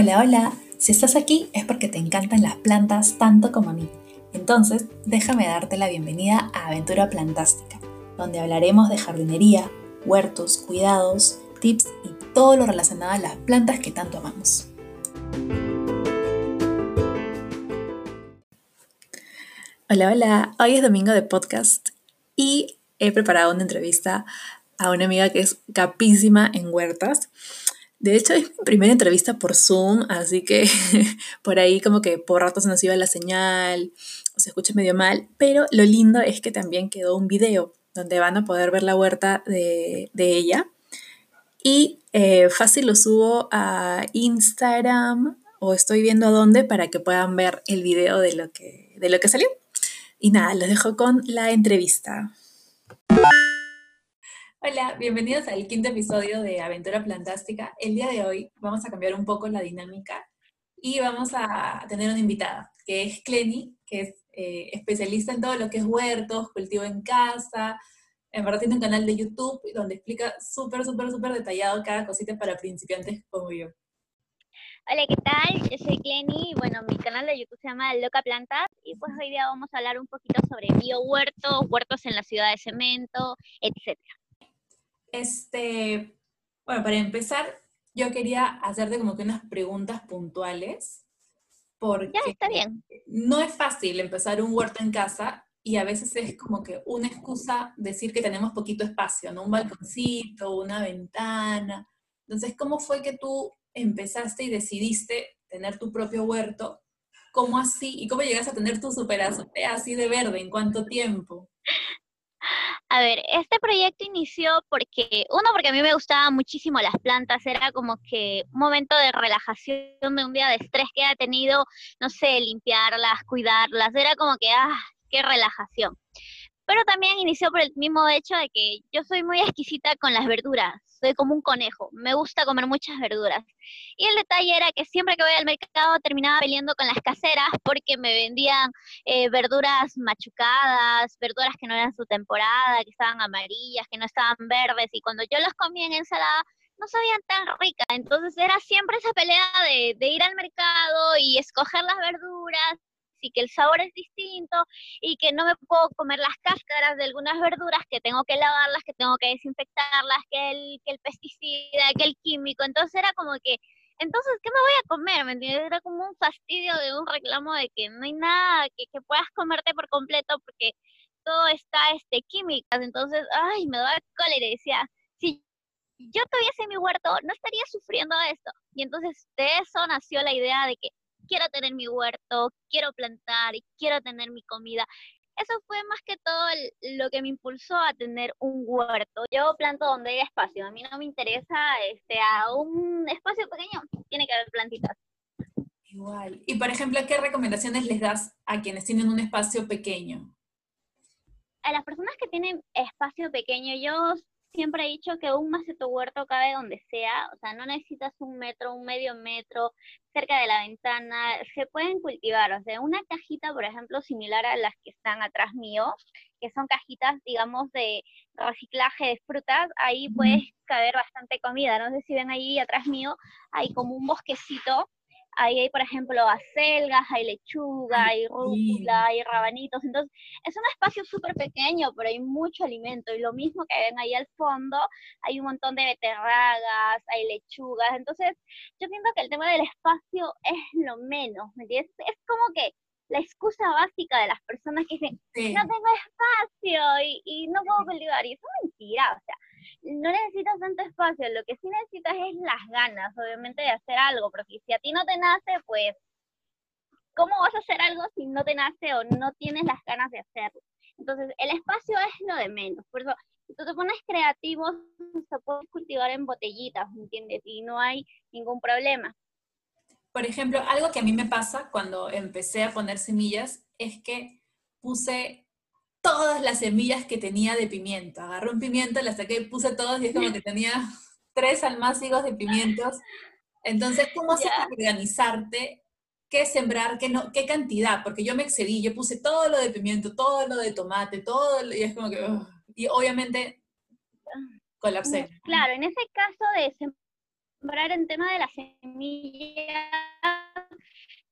Hola, hola. Si estás aquí es porque te encantan las plantas tanto como a mí. Entonces, déjame darte la bienvenida a Aventura Plantástica, donde hablaremos de jardinería, huertos, cuidados, tips y todo lo relacionado a las plantas que tanto amamos. Hola, hola. Hoy es domingo de podcast y he preparado una entrevista a una amiga que es capísima en huertas. De hecho, es mi primera entrevista por Zoom, así que por ahí como que por rato se nos iba la señal o se escucha medio mal, pero lo lindo es que también quedó un video donde van a poder ver la huerta de, ella. Y eh, fácil lo subo a Instagram o estoy viendo a dónde para que puedan ver el video de lo que, de lo que salió. Y nada, los dejo con la entrevista. Hola, bienvenidos al quinto episodio de Aventura Plantástica. El día de hoy vamos a cambiar un poco la dinámica y vamos a tener una invitada, que es Cleni, que es eh, especialista en todo lo que es huertos, cultivo en casa. En verdad tiene un canal de YouTube donde explica súper, súper, súper detallado cada cosita para principiantes como yo. Hola, ¿qué tal? Yo soy Cleni, bueno, mi canal de YouTube se llama Loca Plantas y pues hoy día vamos a hablar un poquito sobre biohuertos, huertos en la ciudad de cemento, etcétera. Este, bueno, para empezar, yo quería hacerte como que unas preguntas puntuales. Porque ya está bien. No es fácil empezar un huerto en casa y a veces es como que una excusa decir que tenemos poquito espacio, ¿no? Un balconcito, una ventana. Entonces, ¿cómo fue que tú empezaste y decidiste tener tu propio huerto? ¿Cómo así? ¿Y cómo llegaste a tener tu super así de verde? ¿En cuánto tiempo? A ver, este proyecto inició porque, uno, porque a mí me gustaban muchísimo las plantas, era como que un momento de relajación de un día de estrés que he tenido, no sé, limpiarlas, cuidarlas, era como que, ah, qué relajación pero también inició por el mismo hecho de que yo soy muy exquisita con las verduras, soy como un conejo, me gusta comer muchas verduras. Y el detalle era que siempre que voy al mercado terminaba peleando con las caseras porque me vendían eh, verduras machucadas, verduras que no eran su temporada, que estaban amarillas, que no estaban verdes, y cuando yo las comía en ensalada, no sabían tan ricas. Entonces era siempre esa pelea de, de, ir al mercado y escoger las verduras y que el sabor es distinto y que no me puedo comer las cáscaras de algunas verduras, que tengo que lavarlas, que tengo que desinfectarlas, que el, que el pesticida, que el químico. Entonces era como que, entonces, ¿qué me voy a comer? ¿Me entiendes? Era como un fastidio de un reclamo de que no hay nada que, que puedas comerte por completo porque todo está este químicas. Entonces, ay, me daba cólera y decía, si yo tuviese mi huerto, no estaría sufriendo esto. Y entonces de eso nació la idea de que quiero tener mi huerto, quiero plantar y quiero tener mi comida. Eso fue más que todo lo que me impulsó a tener un huerto. Yo planto donde hay espacio. A mí no me interesa este, a un espacio pequeño, tiene que haber plantitas. Igual. Y por ejemplo, ¿qué recomendaciones les das a quienes tienen un espacio pequeño? A las personas que tienen espacio pequeño, yo siempre he dicho que un maceto huerto cabe donde sea, o sea, no necesitas un metro, un medio metro cerca de la ventana, se pueden cultivar, o sea, una cajita, por ejemplo, similar a las que están atrás mío, que son cajitas, digamos, de reciclaje de frutas, ahí puedes caber bastante comida, no sé si ven ahí atrás mío, hay como un bosquecito Ahí hay, por ejemplo, acelgas, hay lechuga, hay rúcula, hay rabanitos. Entonces, es un espacio súper pequeño, pero hay mucho alimento. Y lo mismo que ven ahí al fondo, hay un montón de beterragas, hay lechugas. Entonces, yo siento que el tema del espacio es lo menos, ¿me entiendes? Es como que la excusa básica de las personas que dicen, no tengo espacio y, y no puedo cultivar. Y eso es mentira, o sea, no necesitas tanto espacio, lo que sí necesitas es las ganas, obviamente, de hacer algo, porque si a ti no te nace, pues, ¿cómo vas a hacer algo si no te nace o no tienes las ganas de hacerlo? Entonces, el espacio es lo de menos, por eso, si tú te pones creativo, se puede cultivar en botellitas, ¿me entiendes? Y no hay ningún problema. Por ejemplo, algo que a mí me pasa cuando empecé a poner semillas es que puse todas las semillas que tenía de pimiento. Agarré un pimiento, las saqué, puse todas y es como que tenía tres almácigos de pimientos. Entonces, ¿cómo haces para organizarte? ¿Qué sembrar? Qué, no, ¿Qué cantidad? Porque yo me excedí, yo puse todo lo de pimiento, todo lo de tomate, todo, y es como que, y obviamente colapsé. Claro, en ese caso de sembrar en tema de la semilla,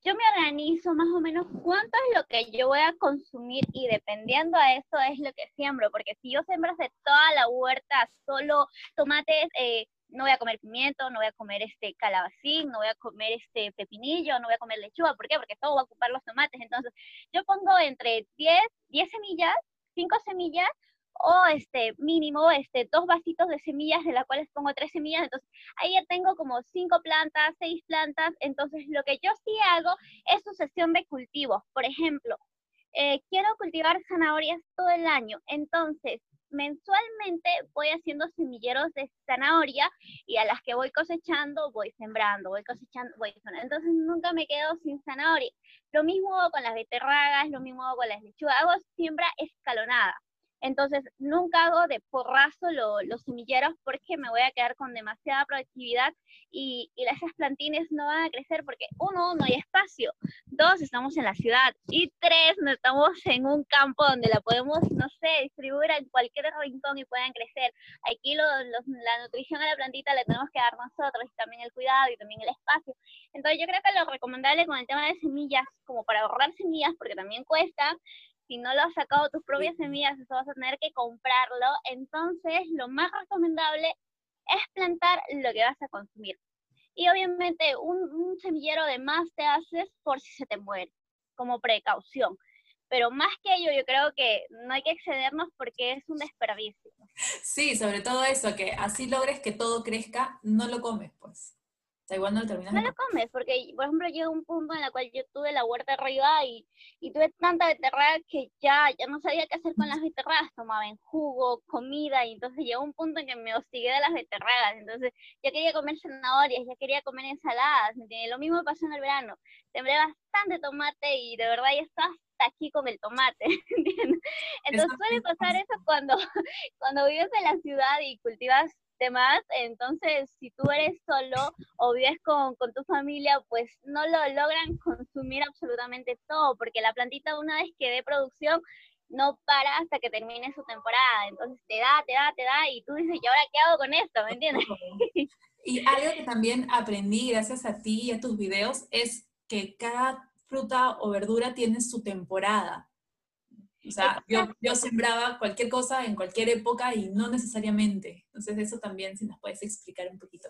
yo me organizo más o menos cuánto es lo que yo voy a consumir y dependiendo a eso es lo que siembro, porque si yo siembro de toda la huerta solo tomates, eh, no voy a comer pimiento, no voy a comer este calabacín, no voy a comer este pepinillo, no voy a comer lechuga, ¿por qué? Porque todo va a ocupar los tomates. Entonces, yo pongo entre 10, 10 semillas, 5 semillas o este mínimo este dos vasitos de semillas de las cuales pongo tres semillas entonces ahí ya tengo como cinco plantas seis plantas entonces lo que yo sí hago es sucesión de cultivos por ejemplo eh, quiero cultivar zanahorias todo el año entonces mensualmente voy haciendo semilleros de zanahoria y a las que voy cosechando voy sembrando, voy cosechando, voy sembrando. Entonces nunca me quedo sin zanahoria. Lo mismo con las beterragas, lo mismo con las lechugas, hago siembra escalonada. Entonces, nunca hago de porrazo los semilleros porque me voy a quedar con demasiada productividad y, y esas plantines no van a crecer porque, uno, no hay espacio, dos, estamos en la ciudad y tres, no estamos en un campo donde la podemos, no sé, distribuir en cualquier rincón y puedan crecer. Aquí la nutrición a la plantita la tenemos que dar nosotros y también el cuidado y también el espacio. Entonces, yo creo que lo recomendable con el tema de semillas, como para ahorrar semillas, porque también cuesta, si no lo has sacado tus propias semillas, eso vas a tener que comprarlo. Entonces, lo más recomendable es plantar lo que vas a consumir. Y obviamente un, semillero de más te haces por si se te muere, como precaución. Pero más que ello, yo creo que no hay que excedernos porque es un desperdicio. Sí, sobre todo eso, que así logres que todo crezca, no lo comes, pues igual no lo terminas. No lo comes, porque, por ejemplo, llega un punto en el cual yo tuve la huerta arriba y, y tuve tanta beterraga que ya, ya no sabía qué hacer con las beterragas. Tomaba en jugo, comida, y entonces llegó un punto en que me hostigué de las beterragas. Entonces, ya quería comer zanahorias, ya quería comer ensaladas, ¿me Lo mismo pasó en el verano. Sembré bastante tomate y de verdad ya estaba hasta aquí con el tomate, ¿entiendes? Entonces suele pasar eso cuando, cuando vives en la ciudad y cultivas demás, entonces si tú eres solo o vives con, con, tu familia, pues no lo logran consumir absolutamente todo, porque la plantita una vez que dé producción no para hasta que termine su temporada, entonces te da, te da, te da, y tú dices, ¿y ahora qué hago con esto? ¿Me entiendes? Y algo que también aprendí gracias a ti y a tus videos es que cada fruta o verdura tiene su temporada. O sea, yo, yo, sembraba cualquier cosa en cualquier época y no necesariamente. Entonces, eso también, si nos puedes explicar un poquito.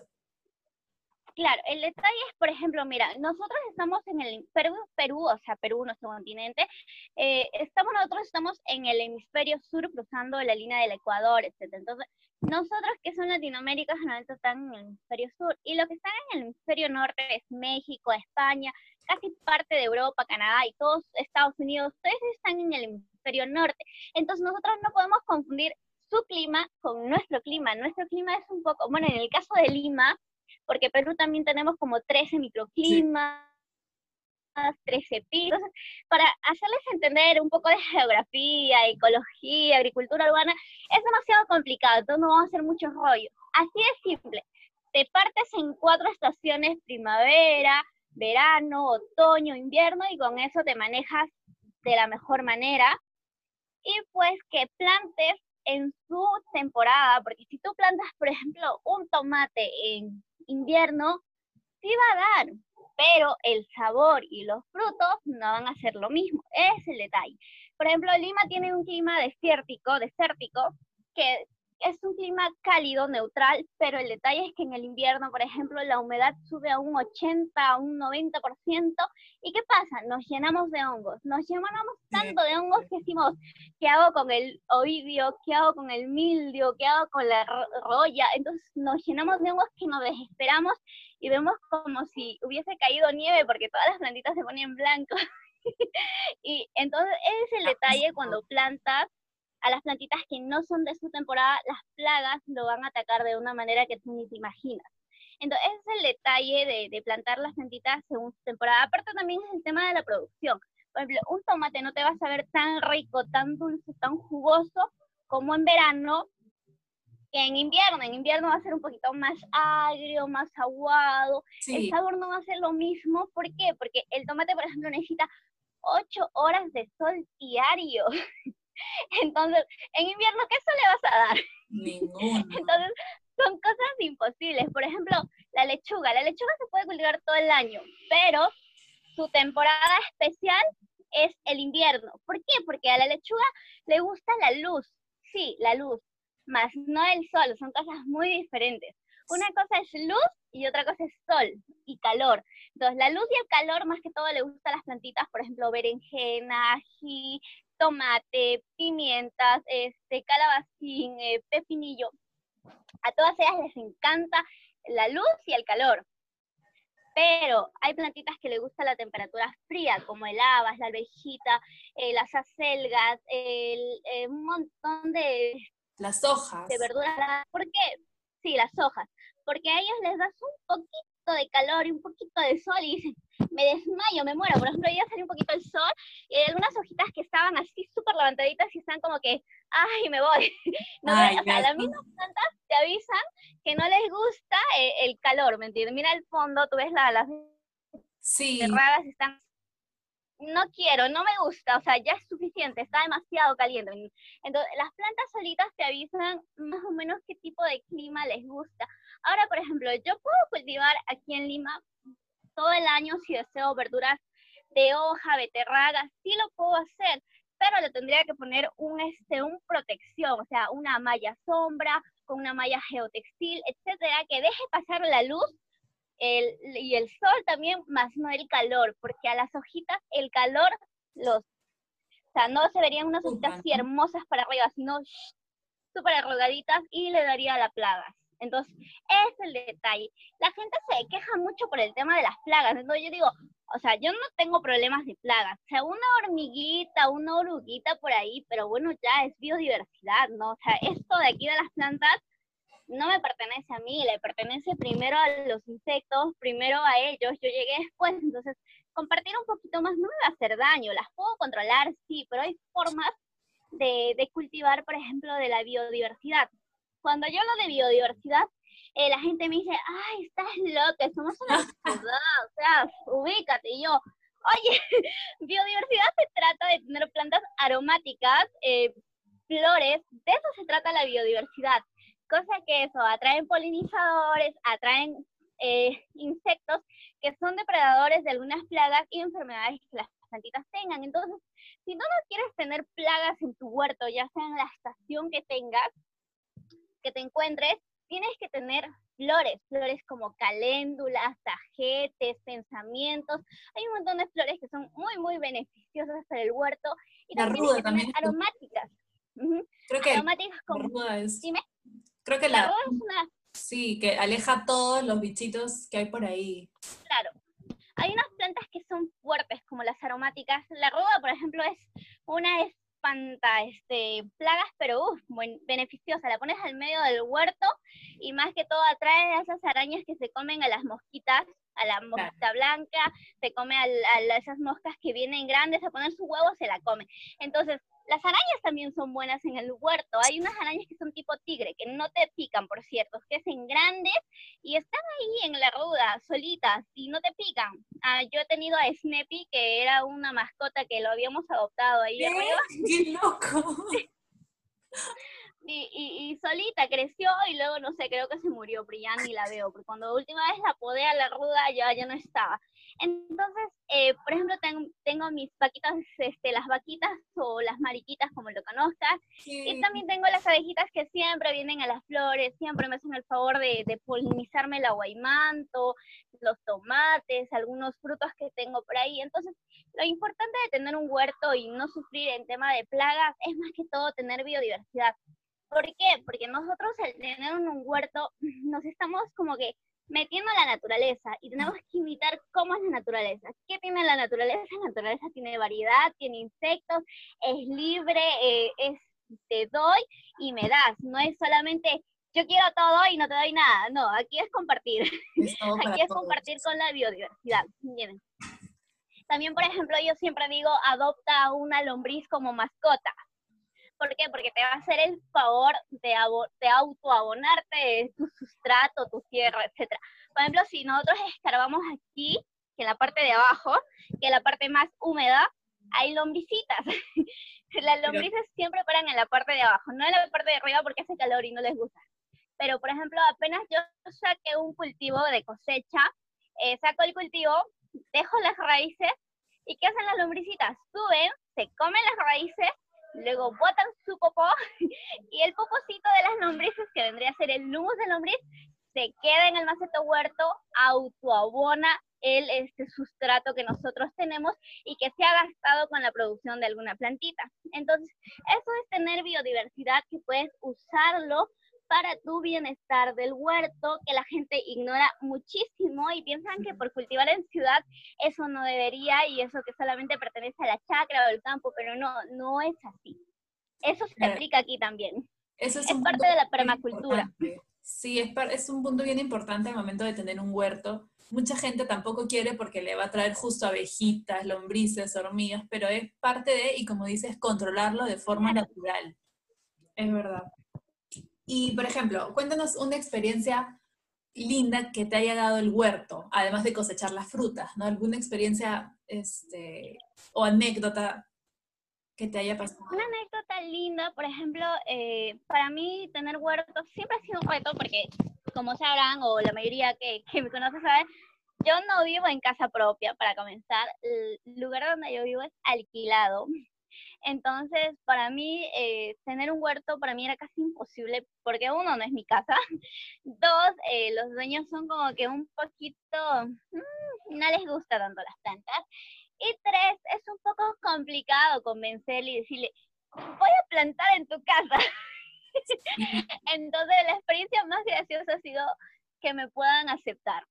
Claro, el detalle es, por ejemplo, mira, nosotros estamos en el Perú, Perú o sea, Perú, nuestro continente, eh, estamos nosotros estamos en el hemisferio sur cruzando la línea del Ecuador, etc. Entonces, nosotros que son Latinoamérica generalmente están en el hemisferio sur y lo que están en el hemisferio norte es México, España, casi parte de Europa, Canadá y todos Estados Unidos, todos están en el hemisferio norte. Entonces, nosotros no podemos confundir su clima con nuestro clima. Nuestro clima es un poco, bueno, en el caso de Lima, porque Perú también tenemos como 13 microclimas. 13 pisos, para hacerles entender un poco de geografía, ecología, agricultura urbana, es demasiado complicado, entonces no vamos a hacer muchos rollos. Así de simple, te partes en cuatro estaciones, primavera, verano, otoño, invierno, y con eso te manejas de la mejor manera. Y pues que plantes en su temporada, porque si tú plantas, por ejemplo, un tomate en invierno, sí va a dar, pero el sabor y los frutos no van a ser lo mismo. Es el detalle. Por ejemplo, Lima tiene un clima desértico, desértico, que es un clima cálido, neutral, pero el detalle es que en el invierno, por ejemplo, la humedad sube a un 80, a un 90%. ¿Y qué pasa? Nos llenamos de hongos. Nos llenamos tanto de hongos que decimos, ¿qué hago con el oidio? ¿Qué hago con el mildio? ¿Qué hago con la roya? Entonces nos llenamos de hongos que nos desesperamos y vemos como si hubiese caído nieve porque todas las plantitas se ponen blancas. y entonces ese es el ah, detalle cuando plantas a las plantitas que no son de su temporada, las plagas lo van a atacar de una manera que tú ni te imaginas. Entonces, ese es el detalle de, plantar las plantitas según su temporada. Aparte también es el tema de la producción. Por ejemplo, un tomate no te va a saber tan rico, tan dulce, tan jugoso como en verano que en invierno. En invierno va a ser un poquito más agrio, más aguado. El sabor no va a ser lo mismo. ¿Por qué? Porque el tomate, por ejemplo, necesita 8 horas de sol diario. Entonces, en invierno, ¿qué eso le vas a dar? Ningún. Entonces, son cosas imposibles. Por ejemplo, la lechuga. La lechuga se puede cultivar todo el año, pero su temporada especial es el invierno. ¿Por qué? Porque a la lechuga le gusta la luz. Sí, la luz, más no el sol, son cosas muy diferentes. Una cosa es luz y otra cosa es sol y calor. Entonces, la luz y el calor más que todo le gusta a las plantitas, por ejemplo, berenjena, ají, tomate, pimientas, este, calabacín, eh, pepinillo. A todas ellas les encanta la luz y el calor. Pero hay plantitas que les gusta la temperatura fría, como el habas, la alvejita, eh, las acelgas, el, eh, un montón de... Las hojas. De verduras. ¿Por qué? Sí, las hojas. Porque a ellos les das un poquito de calor y un poquito de sol y dicen, me desmayo, me muero. Por ejemplo, ya salió un poquito el sol y hay algunas hojitas que estaban así súper levantaditas y están como que, ay, me voy. No, o sea, las mismas plantas te avisan que no les gusta eh, el, calor, ¿me entiendes? Mira el fondo, tú ves la, las sí. cerradas, están no quiero, no me gusta, o sea, ya es suficiente, está demasiado caliente. Entonces, las plantas solitas te avisan más o menos qué tipo de clima les gusta. Ahora, por ejemplo, yo puedo cultivar aquí en Lima todo el año si deseo verduras de hoja, beterraga, sí lo puedo hacer, pero le tendría que poner un, este, un protección, o sea, una malla sombra, con una malla geotextil, etcétera, que deje pasar la luz el, y el sol también, más no el calor, porque a las hojitas el calor los, o sea, no se verían unas hojitas así hermosas para arriba, sino súper arrugaditas y le daría la plaga. Entonces, es el detalle. La gente se queja mucho por el tema de las plagas. Entonces, yo digo, o sea, yo no tengo problemas de plagas. O sea, una hormiguita, una oruguita por ahí, pero bueno, ya es biodiversidad, ¿no? O sea, esto de aquí de las plantas no me pertenece a mí, le pertenece primero a los insectos, primero a ellos. Yo llegué después, entonces compartir un poquito más no me va a hacer daño. Las puedo controlar, sí, pero hay formas de, de cultivar, por ejemplo, de la biodiversidad cuando yo hablo de biodiversidad, eh, la gente me dice, ay, estás loca, somos una ciudad, o sea, ubícate. Y yo, oye, biodiversidad se trata de tener plantas aromáticas, eh, flores, de eso se trata la biodiversidad. Cosa que eso, atraen polinizadores, atraen eh, insectos que son depredadores de algunas plagas y enfermedades que las plantitas tengan. Entonces, si no, no quieres tener plagas en tu huerto, ya sea en la estación que tengas, que te encuentres, tienes que tener flores, flores como caléndulas, tajetes, pensamientos. Hay un montón de flores que son muy, muy beneficiosas para el huerto. Y la también, ruda también aromáticas. Creo que aromáticas como... la ruda es... Dime. Creo que la... ruda es una... Sí, que aleja todos los bichitos que hay por ahí. Claro. Hay unas plantas que son fuertes, como las aromáticas. La ruda, por ejemplo, es una es este, plagas, pero uf, beneficiosa. La pones al medio del huerto y más que todo atrae a esas arañas que se comen a las mosquitas, a la mosquita blanca, se come a, a, esas moscas que vienen grandes a poner su huevo, se la come. Entonces, las arañas también son buenas en el huerto. Hay unas arañas que son tipo tigre, que no te pican, por cierto, que hacen grandes y están ahí en la ruda, solitas, y no te pican. Ah, yo he tenido a Snappy, que era una mascota que lo habíamos adoptado ahí ¿Qué? arriba. ¡Qué loco! Y, y, y, solita creció y luego, no sé, creo que se murió, pero ya ni la veo, porque cuando última vez la podé a la ruda ya, ya no estaba. Entonces, eh, por ejemplo, tengo, tengo, mis vaquitas, este, las vaquitas o las mariquitas, como lo conozcas, sí. y también tengo las abejitas que siempre vienen a las flores, siempre me hacen el favor de, de polinizarme el aguaymanto, los tomates, algunos frutos que tengo por ahí. Entonces, lo importante de tener un huerto y no sufrir en tema de plagas es más que todo tener biodiversidad. ¿Por qué? Porque nosotros al tener un huerto nos estamos como que metiendo a la naturaleza y tenemos que imitar cómo es la naturaleza. ¿Qué tiene la naturaleza? La naturaleza tiene variedad, tiene insectos, es libre, eh, es te doy y me das. No es solamente yo quiero todo y no te doy nada. No, aquí es compartir. Es aquí es compartir con la biodiversidad. También, por ejemplo, yo siempre digo, adopta una lombriz como mascota. ¿Por qué? Porque te va a hacer el favor de, de autoabonarte tu sustrato, tu tierra, etc. Por ejemplo, si nosotros escarbamos aquí, que en la parte de abajo, que en la parte más húmeda, hay lombricitas. Las lombrices siempre paran en la parte de abajo, no en la parte de arriba porque hace calor y no les gusta. pero por ejemplo, apenas yo saqué un cultivo de cosecha, eh, saco el cultivo, dejo las raíces y ¿qué hacen las lombricitas? Suben, se comen las raíces, luego botan su popó y el popocito de las lombrices, que vendría a ser el humus de lombriz, se queda en el maceto huerto, autoabona el este sustrato que nosotros tenemos y que se ha gastado con la producción de alguna plantita. Entonces, eso es tener biodiversidad que puedes usarlo para tu bienestar del huerto, que la gente ignora muchísimo y piensan que por cultivar en ciudad eso no debería y eso que solamente pertenece a la chacra o al campo, pero no, no es así. Eso se aplica aquí también. Eso es, parte de la permacultura. Sí, es, es un punto bien importante al momento de tener un huerto. Mucha gente tampoco quiere porque le va a traer justo abejitas, lombrices, hormigas, pero es parte de, y como dices, controlarlo de forma natural. Es verdad. Y, por ejemplo, cuéntanos una experiencia linda que te haya dado el huerto, además de cosechar las frutas, ¿no? ¿Alguna experiencia este, o anécdota que te haya pasado? Una anécdota linda, por ejemplo, eh, para mí tener huerto siempre ha sido un reto porque, como sabrán, o la mayoría que, que me conoce sabe, yo no vivo en casa propia, para comenzar. El lugar donde yo vivo es alquilado. Entonces, para mí, eh, tener un huerto para mí era casi imposible, porque uno, no es mi casa, dos, eh, los dueños son como que un poquito, mm, no les gusta tanto las plantas, y tres, es un poco complicado convencerle y decirle, voy a plantar en tu casa. Entonces, la experiencia más graciosa ha sido que me puedan aceptar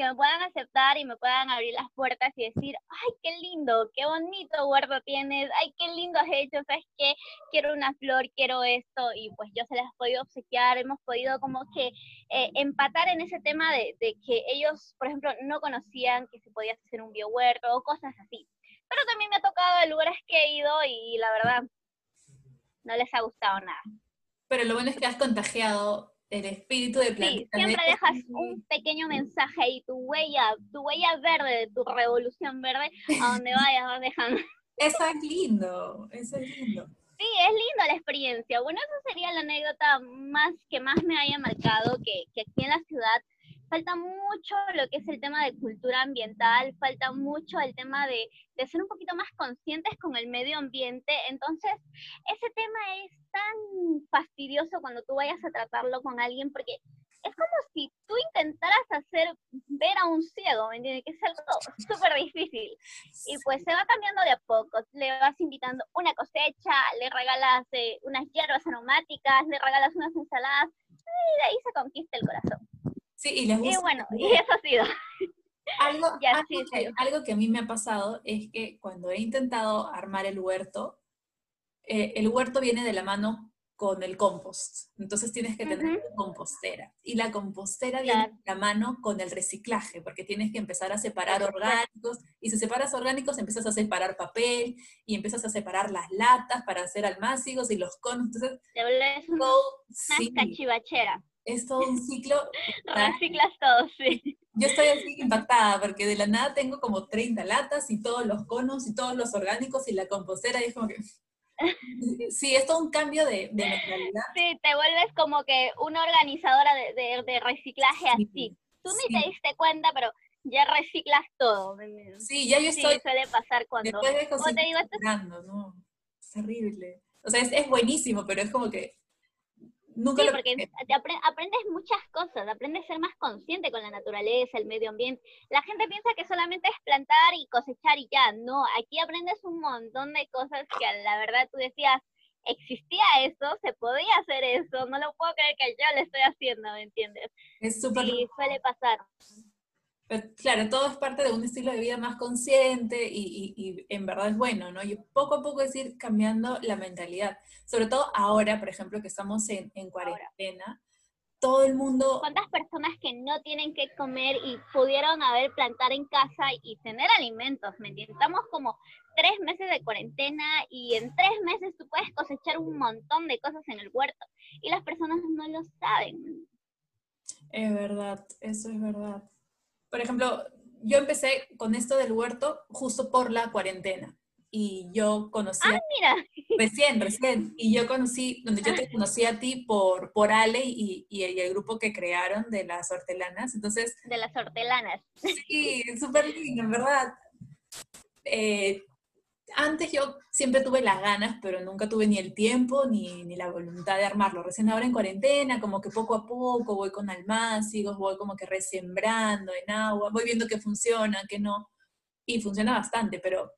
que me puedan aceptar y me puedan abrir las puertas y decir, ay, qué lindo, qué bonito huerto tienes, ay, qué lindo has hecho, ¿sabes qué? Quiero una flor, quiero esto, y pues yo se las he podido obsequiar, hemos podido como que eh, empatar en ese tema de, que ellos, por ejemplo, no conocían que se podía hacer un biohuerto o cosas así. Pero también me ha tocado de lugares que he ido y la verdad, no les ha gustado nada. Pero lo bueno es que has contagiado el espíritu de plantita. Sí, siempre dejas un pequeño mensaje y tu huella, tu huella verde de tu revolución verde, a donde vayas vas dejando. Eso es lindo, eso es lindo. Sí, es lindo la experiencia. Bueno, esa sería la anécdota más que más me haya marcado, que, que aquí en la ciudad falta mucho lo que es el tema de cultura ambiental, falta mucho el tema de, de, ser un poquito más conscientes con el medio ambiente. Entonces, ese tema es tan fastidioso cuando tú vayas a tratarlo con alguien, porque es como si tú intentaras hacer ver a un ciego, ¿me entiendes? Que es algo súper difícil. Y pues se va cambiando de a poco. Le vas invitando una cosecha, le regalas eh, unas hierbas aromáticas, le regalas unas ensaladas, y de ahí se conquista el corazón. Sí, y les gusta. Y bueno, y eso ha sido. Algo, algo, que, a mí me ha pasado es que cuando he intentado armar el huerto, eh, el huerto viene de la mano con el compost. Entonces tienes que tener una compostera. Y la compostera viene de la mano con el reciclaje, porque tienes que empezar a separar orgánicos. Y si separas orgánicos, empiezas a separar papel y empiezas a separar las latas para hacer almácigos y los conos. Entonces, Te vuelves una cachivachera es todo un ciclo. Reciclas todo, sí. Yo estoy así impactada porque de la nada tengo como 30 latas y todos los conos y todos los orgánicos y la compostera y es como que... Sí, es todo un cambio de, de mentalidad. Sí, te vuelves como que una organizadora de, de, reciclaje así. Tú ni te diste cuenta, pero ya reciclas todo. Sí, ya yo estoy... Sí, suele pasar cuando... Después de te digo, ¿no? Es terrible. O sea, es, es buenísimo, pero es como que sí, porque aprendes muchas cosas, aprendes a ser más consciente con la naturaleza, el medio ambiente. La gente piensa que solamente es plantar y cosechar y ya. No, aquí aprendes un montón de cosas que la verdad tú decías, existía eso, se podía hacer eso, no lo puedo creer que yo lo estoy haciendo, ¿me entiendes? Es súper... Sí, suele pasar claro, todo es parte de un estilo de vida más consciente y, en verdad es bueno, ¿no? Y poco a poco es ir cambiando la mentalidad. Sobre todo ahora, por ejemplo, que estamos en, cuarentena, todo el mundo... ¿Cuántas personas que no tienen que comer y pudieron haber plantar en casa y tener alimentos? ¿Me entiendes? Estamos como tres meses de cuarentena y en tres meses tú puedes cosechar un montón de cosas en el huerto y las personas no lo saben. Es verdad, eso es verdad por ejemplo, yo empecé con esto del huerto justo por la cuarentena. y yo conocí... Ah, mira. Recién, recién. Y yo conocí, donde yo te conocí a ti por, por Ale y, y, el grupo que crearon de las hortelanas. Entonces... De las hortelanas. Sí, súper lindo, en verdad. Eh, antes yo siempre tuve las ganas, pero nunca tuve ni el tiempo ni, ni, la voluntad de armarlo. Recién ahora en cuarentena, como que poco a poco voy con almácigos, voy como que resembrando en agua, voy viendo que funciona, que no. Y funciona bastante, pero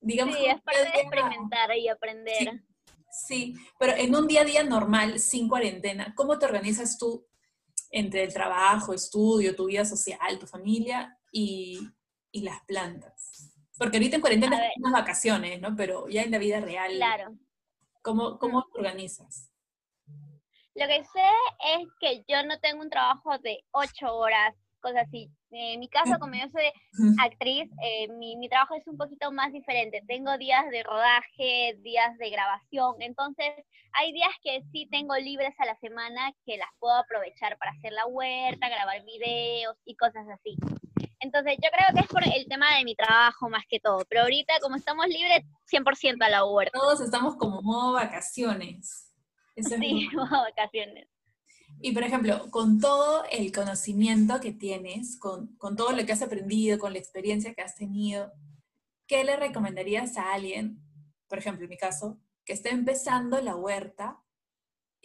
digamos... Sí, es parte de experimentar y aprender. Sí, pero en un día a día normal, sin cuarentena, ¿cómo te organizas tú entre el trabajo, estudio, tu vida social, tu familia y, y las plantas? Porque ahorita en cuarentena son unas vacaciones, ¿no? Pero ya en la vida real. Claro. ¿Cómo, cómo te organizas? Lo que sé es que yo no tengo un trabajo de ocho horas, cosas así. En mi caso, como yo soy actriz, eh, mi, mi, trabajo es un poquito más diferente. Tengo días de rodaje, días de grabación. Entonces, hay días que sí tengo libres a la semana que las puedo aprovechar para hacer la huerta, grabar videos y cosas así. Entonces, yo creo que es por el tema de mi trabajo más que todo. Pero ahorita, como estamos libres, 100% a la huerta. Todos estamos como modo vacaciones. sí, modo vacaciones. Y por ejemplo, con todo el conocimiento que tienes, con, con, todo lo que has aprendido, con la experiencia que has tenido, ¿qué le recomendarías a alguien, por ejemplo, en mi caso, que esté empezando la huerta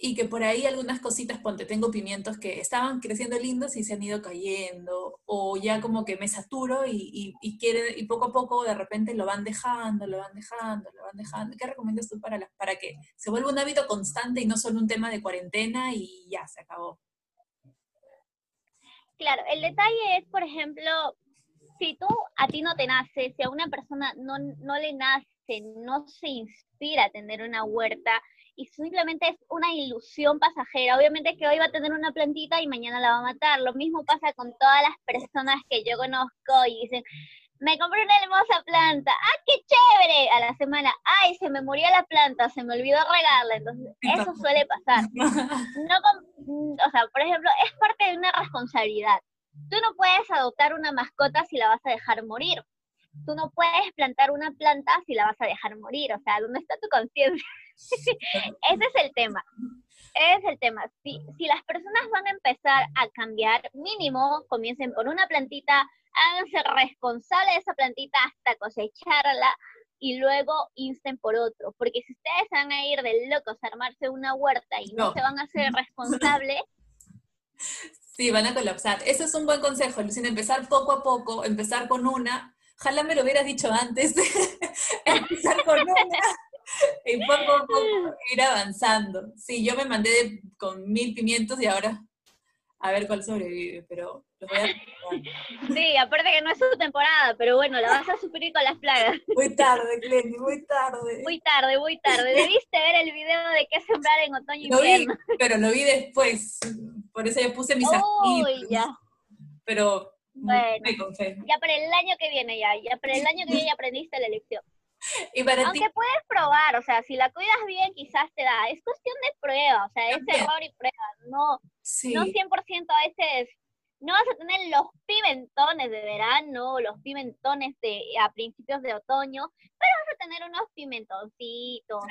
y que por ahí algunas cositas, ponte, tengo pimientos que estaban creciendo lindos y se han ido cayendo, o ya como que me saturo y, y, quieren, y poco a poco de repente lo van dejando, lo van dejando, lo van dejando. ¿Qué recomiendas tú para, para que se vuelva un hábito constante y no solo un tema de cuarentena y ya se acabó? Claro, el detalle es, por ejemplo, si tú a ti no te nace, si a una persona no, no le nace, no se inspira a tener una huerta, y simplemente es una ilusión pasajera. Obviamente que hoy va a tener una plantita y mañana la va a matar. Lo mismo pasa con todas las personas que yo conozco y dicen, me compré una hermosa planta, ¡ah, qué chévere! A la semana, ¡ay, se me murió la planta, se me olvidó regarla! Entonces, eso suele pasar. No o sea, por ejemplo, es parte de una responsabilidad. Tú no puedes adoptar una mascota si la vas a dejar morir. Tú no puedes plantar una planta si la vas a dejar morir. O sea, ¿dónde está tu conciencia? Ese es el tema. Ese es el tema. Si, si las personas van a empezar a cambiar, mínimo comiencen por una plantita, háganse responsables de esa plantita hasta cosecharla y luego insten por otro. Porque si ustedes van a ir de locos a armarse una huerta y no, se van a hacer responsables, Sí, van a colapsar. Eso es un buen consejo, Lucina, empezar poco a poco, empezar con una. Ojalá me lo hubieras dicho antes. empezar con una y poco a poco ir avanzando. Sí, yo me mandé con mil pimientos y ahora a ver cuál sobrevive, pero lo voy a Sí, aparte que no es su temporada, pero bueno, la vas a sufrir con las plagas. Muy tarde, Clenny, muy tarde. Muy tarde, muy tarde. Debiste ver el video de qué sembrar en otoño y invierno. pero lo vi después, por eso yo puse mis Uy, ya. Pero bueno, ya para el año que viene ya, ya para el año que viene ya aprendiste la lección. Aunque puedes probar, o sea, si la cuidas bien, quizás te da. Es cuestión de prueba, o sea, es error y prueba. No, no 100% a veces. No vas a tener los pimentones de verano, los pimentones de a principios de otoño, pero vas a tener unos pimentoncitos.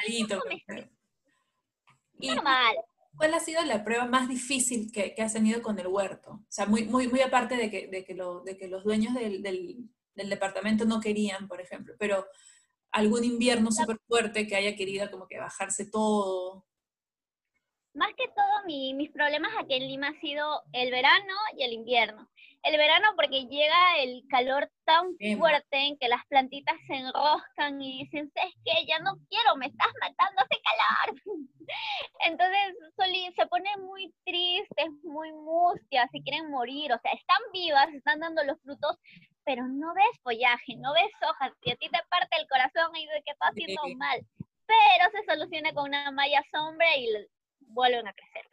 Normal. ¿Cuál ha sido la prueba más difícil que, has tenido con el huerto? O sea, muy, muy, muy aparte de que, de que, lo, de que los dueños del, del, del departamento no querían, por ejemplo, pero algún invierno súper fuerte que haya querido como que bajarse todo? Más que todo, mis problemas aquí en Lima ha sido el verano y el invierno. El verano porque llega el calor tan fuerte en que las plantitas se enroscan y dicen, es que ya no quiero, me estás matando ese calor. Entonces Soli se pone muy triste, muy mustia, se quieren morir, o sea, están vivas, están dando los frutos, pero no ves follaje, no ves hojas, y a ti te parte el corazón y de que está haciendo mal. Pero se soluciona con una malla sombra y vuelven a crecer.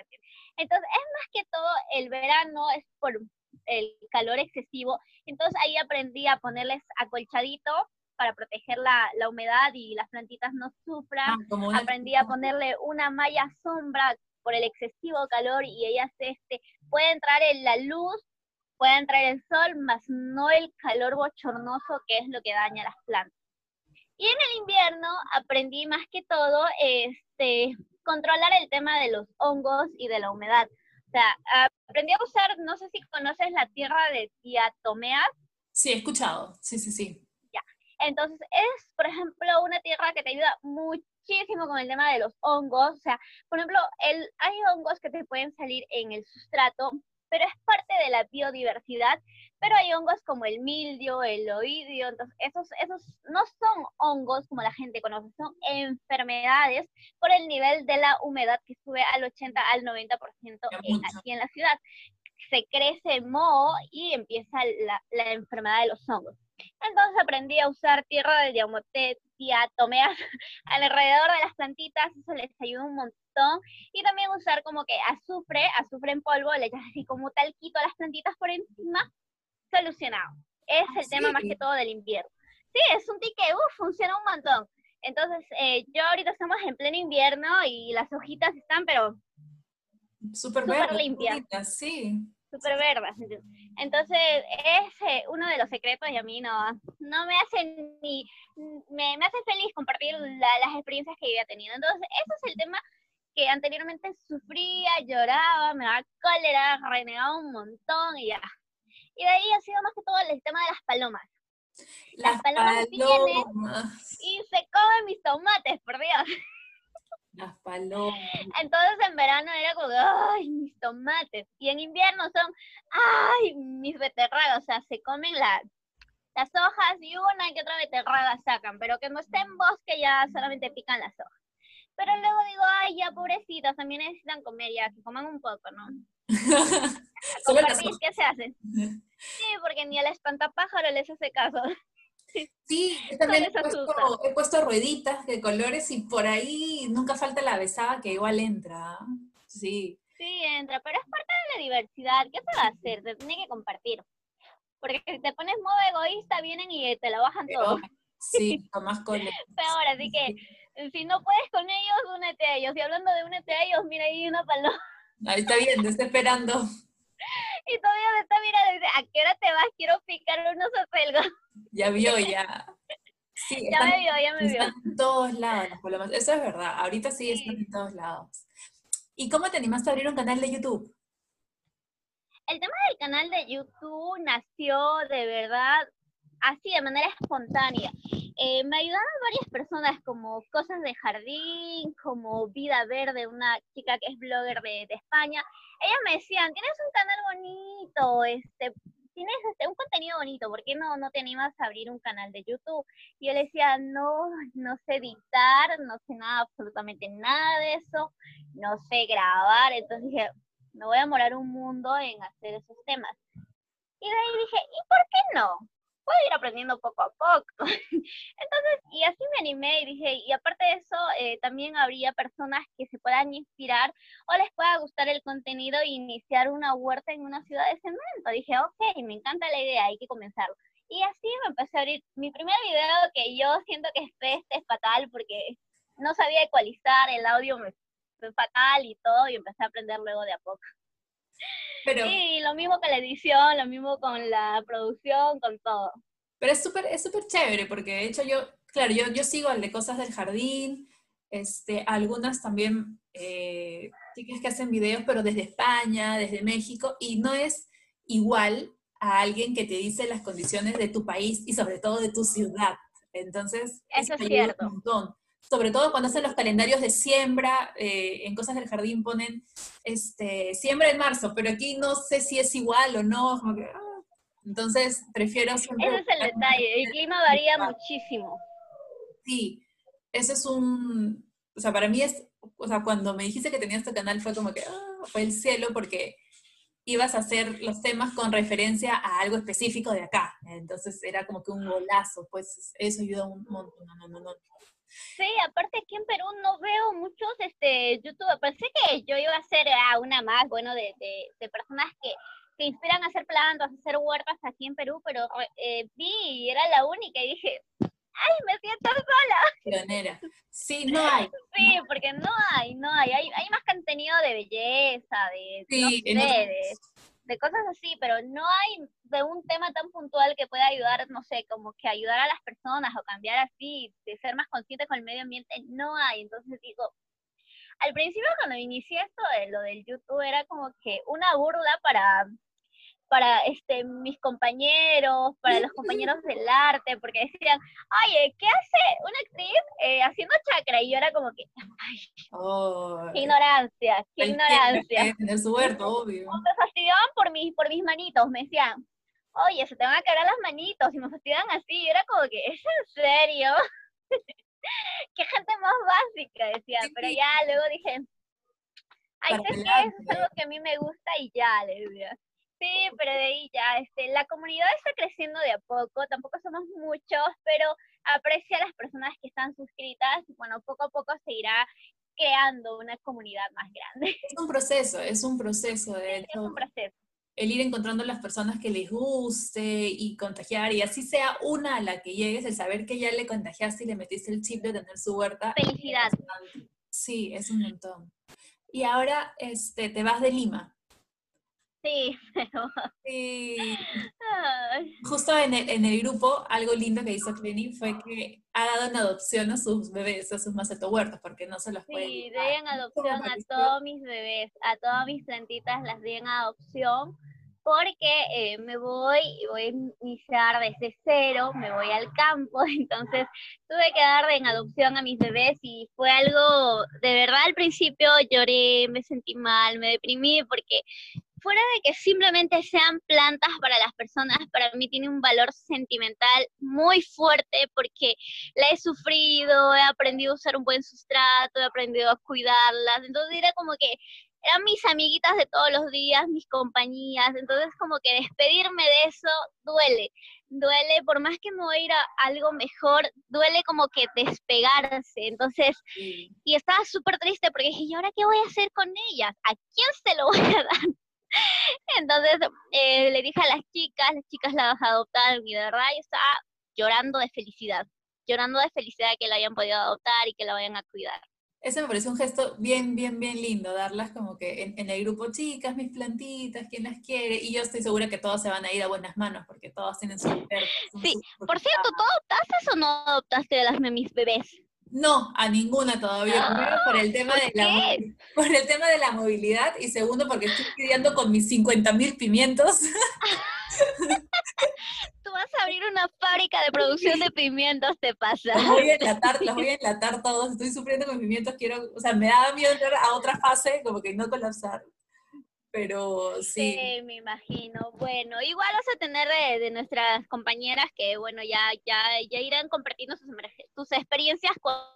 Entonces, es más que todo el verano, es por el calor excesivo. Entonces ahí aprendí a ponerles acolchadito para proteger la, la humedad y las plantitas no sufran. Ah, aprendí a ponerle una malla sombra por el excesivo calor y ellas este, puede entrar en la luz puede entrar el sol, más no el calor bochornoso que es lo que daña las plantas. Y en el invierno aprendí más que todo este, controlar el tema de los hongos y de la humedad. O sea, aprendí a usar, no sé si conoces la tierra de diatomeas. Sí, he escuchado, sí, sí, sí. Ya, entonces es, por ejemplo, una tierra que te ayuda muchísimo con el tema de los hongos. O sea, por ejemplo, el, hay hongos que te pueden salir en el sustrato, pero es parte de la biodiversidad pero hay hongos como el mildio, el oidio, entonces esos, esos no son hongos como la gente conoce, son enfermedades por el nivel de la humedad que sube al 80 al 90% aquí en la ciudad. Se crece moho y empieza la, la, enfermedad de los hongos. Entonces aprendí a usar tierra de diatomeas alrededor de las plantitas, eso les ayuda un montón. Y también usar como que azufre, azufre en polvo, le echas así como talquito a las plantitas por encima solucionado. Es el tema más que todo del invierno. Sí, es un ticket, uff, funciona un montón. Entonces, eh, yo ahorita estamos en pleno invierno y las hojitas están, pero súper limpias. Sí. Súper verdes. Entonces, es uno de los secretos y a mí no, no me hace ni, me, me hace feliz compartir las experiencias que yo he tenido. Entonces, eso es el tema que anteriormente sufría, lloraba, me daba cólera, renegaba un montón y ya, y de ahí ha sido más que todo el tema de las palomas. Las, palomas, y se comen mis tomates, por Dios. Las palomas. Entonces en verano era como, ay, mis tomates. Y en invierno son, ay, mis beterragas. O sea, se comen las hojas y una que otra beterraga sacan, pero que no esté en bosque ya solamente pican las hojas. Pero luego digo, ay, ya pobrecitas, también necesitan comer ya, que coman un poco, ¿no? Solo las ¿Qué se hacen? Sí, porque ni al espantapájaro les hace caso. Sí, también he puesto, he puesto, rueditas de colores y por ahí nunca falta la besada que igual entra. Sí. Sí, entra, pero es parte de la diversidad. ¿Qué se va a hacer? Se tiene que compartir. Porque si te pones modo egoísta, vienen y te lo bajan todo. Sí, con más colores. Peor, así que si no puedes con ellos, únete a ellos. Y hablando de únete a ellos, mira ahí una paloma. Ahí está bien, te está esperando. Y todavía me está mirando y dice, ¿a qué hora te vas? Quiero picar unos acelgas. Ya vio, ya. Sí, ya me vio, ya me vio. Están en todos lados las palomas. Eso es verdad. Ahorita sí, están en todos lados. ¿Y cómo te animaste a abrir un canal de YouTube? El tema del canal de YouTube nació de verdad así, de manera espontánea. Eh, me ayudaron varias personas como Cosas de Jardín, como Vida Verde, una chica que es blogger de, España. Ellas me decían, tienes un canal bonito, este, tienes este, un contenido bonito, ¿por qué no, no te animas a abrir un canal de YouTube? Y yo le decía, no, no sé editar, no sé nada, absolutamente nada de eso, no sé grabar, entonces dije, me voy a morar un mundo en hacer esos temas. Y de ahí dije, ¿y por qué no? Puedo ir aprendiendo poco a poco. Entonces, y así me animé y dije, y aparte de eso, eh, también habría personas que se puedan inspirar o les pueda gustar el contenido e iniciar una huerta en una ciudad de cemento. Dije, ok, me encanta la idea, hay que comenzarlo. Y así me empecé a abrir mi primer video que yo siento que este, este es fatal porque no sabía ecualizar, el audio me fue fatal y todo, y empecé a aprender luego de a poco. Pero, sí, lo mismo con la edición, lo mismo con la producción, con todo. Pero es súper es súper chévere, porque de hecho yo, claro, yo, yo sigo al de Cosas del Jardín, este, algunas también eh, chicas que hacen videos, pero desde España, desde México, y no es igual a alguien que te dice las condiciones de tu país y sobre todo de tu ciudad. Entonces, eso es cierto. Un montón sobre todo cuando hacen los calendarios de siembra, eh, en Cosas del Jardín ponen este, siembra en marzo, pero aquí no sé si es igual o no. Ah. Entonces, prefiero siempre... Ese es el detalle, el clima varía muchísimo. Sí, eso es un... O sea, para mí es... O sea, cuando me dijiste que tenías este canal fue como que... Ah, fue el cielo porque ibas a hacer los temas con referencia a algo específico de acá. Entonces era como que un golazo, pues eso ayuda un montón. No, no, no, Sí, aparte aquí en Perú no veo muchos este, youtubers. Pensé que yo iba a ser ah, una más, bueno, de, de, personas que, que, inspiran a hacer plantas, a hacer huertas aquí en Perú, pero eh, vi y era la única y dije, ¡ay, me siento sola! Pionera. Sí, no hay. Sí, porque no hay, no hay. Hay, hay más contenido de belleza, de, sí, de cosas así, pero no hay de un tema tan puntual que pueda ayudar, no sé, como que ayudar a las personas o cambiar así, de ser más conscientes con el medio ambiente, no hay. Entonces digo, al principio cuando inicié esto de lo del YouTube era como que una burla para para este, mis compañeros, para los compañeros del arte, porque decían, oye, ¿qué hace una actriz eh, haciendo chakra? Y yo era como que, ay, qué ignorancia, qué ignorancia. En su huerto, obvio. Me fastidiaban por mis, por mis manitos, me decían, oye, se te van a quebrar las manitos, y me fastidiaban así, y era como que, ¿es en serio? qué gente más básica, decía, pero ya luego dije, ay, ¿sabes qué? Eso es algo que a mí me gusta y ya, le decía. Sí, pero de ahí ya, este, la comunidad está creciendo de a poco, tampoco somos muchos, pero aprecia a las personas que están suscritas y bueno, poco a poco se irá creando una comunidad más grande. Es un proceso, es un proceso, de hecho. Es un proceso. El ir encontrando las personas que les guste y contagiar, y así sea una a la que llegues, el saber que ya le contagiaste y le metiste el chip de tener su huerta. Felicidad. Sí, es un montón. Y ahora este, te vas de Lima. Sí, pero... Sí. Justo en el, en el, grupo, algo lindo que hizo Clenny fue que ha dado en adopción a sus bebés, a sus huertos, porque no se los puede. Sí, doy en adopción a todos mis bebés, a todas mis plantitas las di en adopción, porque eh, me voy, voy a iniciar desde cero, me voy al campo, entonces tuve que dar en adopción a mis bebés y fue algo, de verdad al principio lloré, me sentí mal, me deprimí porque fuera de que simplemente sean plantas para las personas, para mí tiene un valor sentimental muy fuerte porque la he sufrido, he aprendido a usar un buen sustrato, he aprendido a cuidarlas, entonces era como que eran mis amiguitas de todos los días, mis compañías, entonces como que despedirme de eso duele, duele, por más que me voy a ir a algo mejor, duele como que despegarse, entonces, y estaba súper triste porque dije, ¿y ahora qué voy a hacer con ellas? ¿A quién se lo voy a dar? Entonces eh, le dije a las chicas, las chicas las adoptaron y de verdad yo estaba llorando de felicidad, llorando de felicidad que la hayan podido adoptar y que la vayan a cuidar. Eso me parece un gesto bien, bien, bien lindo, darlas como que en, el grupo, chicas, mis plantitas, ¿quién las quiere? Y yo estoy segura que todas se van a ir a buenas manos porque todas tienen su... Sí, por cierto, ¿tú adoptaste o no adoptaste de las mis bebés? No, a ninguna todavía. Primero por el tema de la por el tema de la movilidad y segundo porque estoy pidiendo con mis 50 mil pimientos. Tú vas a abrir una fábrica de producción de pimientos, te pasa. Los voy a enlatar, los voy a enlatar todos. Estoy sufriendo con pimientos, quiero, o sea, me da miedo entrar a otra fase, como que no colapsar pero sí. Sí, me imagino. Bueno, igual vas a tener de, nuestras compañeras que, bueno, ya, ya, ya irán compartiendo sus, sus experiencias cuando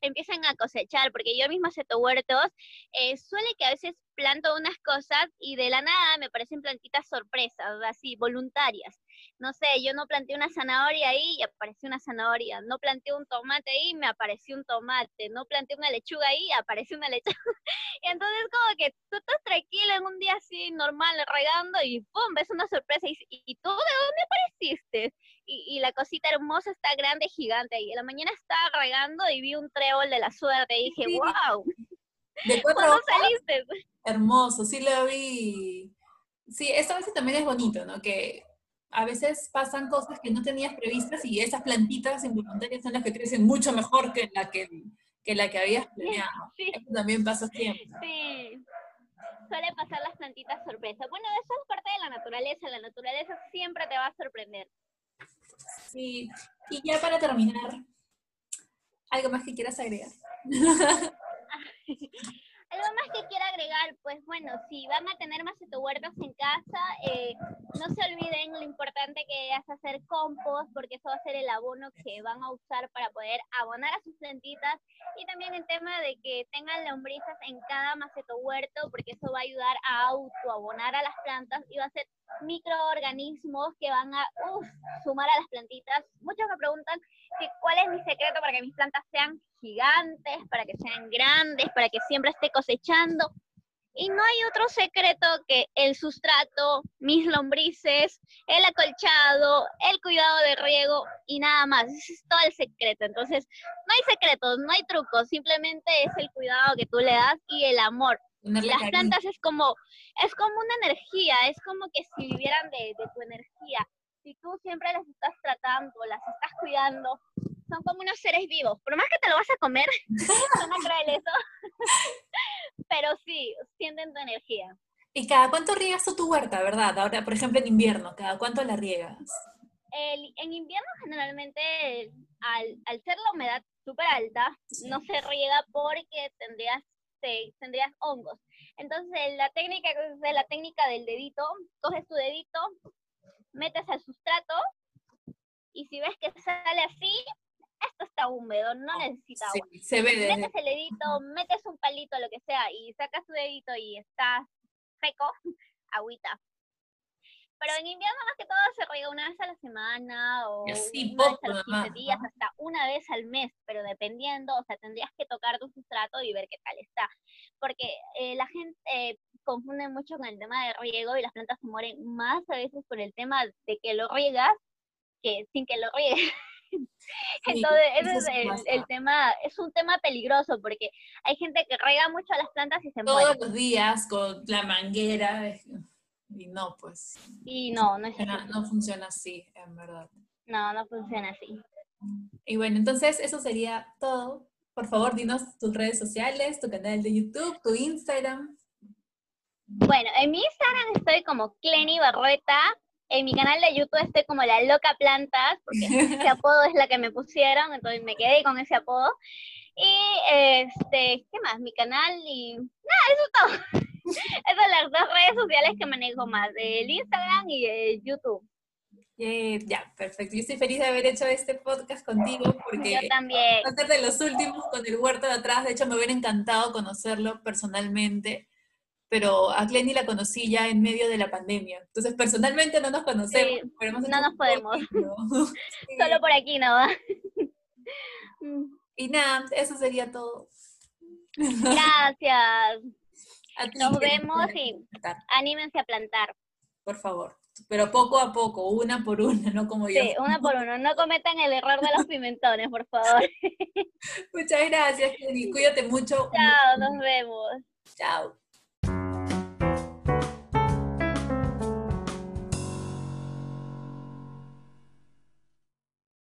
empiezan a cosechar, porque yo misma seto huertos, eh, suele que a veces planto unas cosas y de la nada me parecen plantitas sorpresas, así, voluntarias no sé, yo no planté una zanahoria ahí y apareció una zanahoria, no planté un tomate ahí y me apareció un tomate, no planté una lechuga ahí y apareció una lechuga. y entonces como que tú estás tranquila en un día así normal regando y ¡pum! ves una sorpresa y, y tú de dónde apareciste. Y, y, la cosita hermosa está grande, gigante. Y en la mañana estaba regando y vi un trébol de la suerte y dije, wow. ¿De cuatro saliste? Hermoso, sí lo vi. Sí, esta vez también es bonito, ¿no? Que a veces pasan cosas que no tenías previstas y esas plantitas involuntarias son las que crecen mucho mejor que la que, que, la que habías planeado. Sí. Eso también pasa siempre. Sí. Suele pasar las plantitas sorpresa. Bueno, eso es parte de la naturaleza. La naturaleza siempre te va a sorprender. Sí. Y ya para terminar, ¿algo más que quieras agregar? Algo más que quiera agregar, pues bueno, si van a tener huertas en casa, eh, no se olviden lo importante que es hacer compost, porque eso va a ser el abono que van a usar para poder abonar a sus plantitas. Y también el tema de que tengan lombrices en cada maceto huerto, porque eso va a ayudar a autoabonar a las plantas y va a ser microorganismos que van a sumar a las plantitas. Muchos me preguntan que cuál es mi secreto para que mis plantas sean gigantes, para que sean grandes, para que siempre esté cosechando. Y no hay otro secreto que el sustrato, mis lombrices, el acolchado, el cuidado de riego y nada más. Ese es todo el secreto. Entonces, no hay secretos, no hay trucos, simplemente es el cuidado que tú le das y el amor las plantas es como, es como una energía, es como que si vivieran de, de tu energía. Si tú siempre las estás tratando, las estás cuidando, son como unos seres vivos. Por más que te lo vas a comer, no creer eso. Pero sí, sienten tu energía. ¿Y cada cuánto riegas tu huerta, verdad? Ahora, por ejemplo, en invierno, ¿cada cuánto la riegas? en invierno generalmente, al, al ser la humedad súper alta, no se riega porque tendrías, tendrías hongos. Entonces, la técnica, la técnica del dedito, coges tu dedito, metes al sustrato y si ves que sale así, esto está húmedo, no necesita agua. se ve Metes el dedito, metes un palito, lo que sea, y sacas tu dedito y está seco, agüita. Pero en invierno más que todo se riega una vez a la semana o una vez a los 15 días, hasta una vez al mes, pero dependiendo, o sea, tendrías que tocar tu sustrato y ver qué tal está. Porque eh, la gente eh, confunde mucho con el tema de riego y las plantas se mueren más a veces por el tema de que lo riegas que sin que lo riegues. Entonces, ese es el, tema, es un tema peligroso porque hay gente que riega mucho a las plantas y se muere. Todos los días con la manguera y no, pues. Y no, no es No funciona así, en verdad. No, no funciona así. Y bueno, entonces eso sería todo. Por favor, dinos tus redes sociales, tu canal de YouTube, tu Instagram. Bueno, en mi Instagram estoy como Clenny Barrueta, en mi canal de YouTube estoy como la loca plantas, porque ese apodo es la que me pusieron, entonces me quedé con ese apodo. Y este, ¿qué más? Mi canal y nada, eso es todo. Esas son las dos redes sociales que manejo más, el Instagram y el YouTube. ya, perfecto. Yo estoy feliz de haber hecho este podcast contigo porque yo también. Va a ser de los últimos con el huerto de atrás. De hecho, me hubiera encantado conocerlo personalmente pero a Clenny la conocí ya en medio de la pandemia. Entonces, personalmente no nos conocemos. pero no nos podemos. Solo por aquí, ¿no? y nada, eso sería todo. Gracias. nos vemos y anímense a plantar. Por favor. Pero poco a poco, una por una, no como yo. Sí, una por una. No cometan el error de los pimentones, por favor. Muchas gracias, Clenny. Cuídate mucho. Chao, nos vemos. Chao.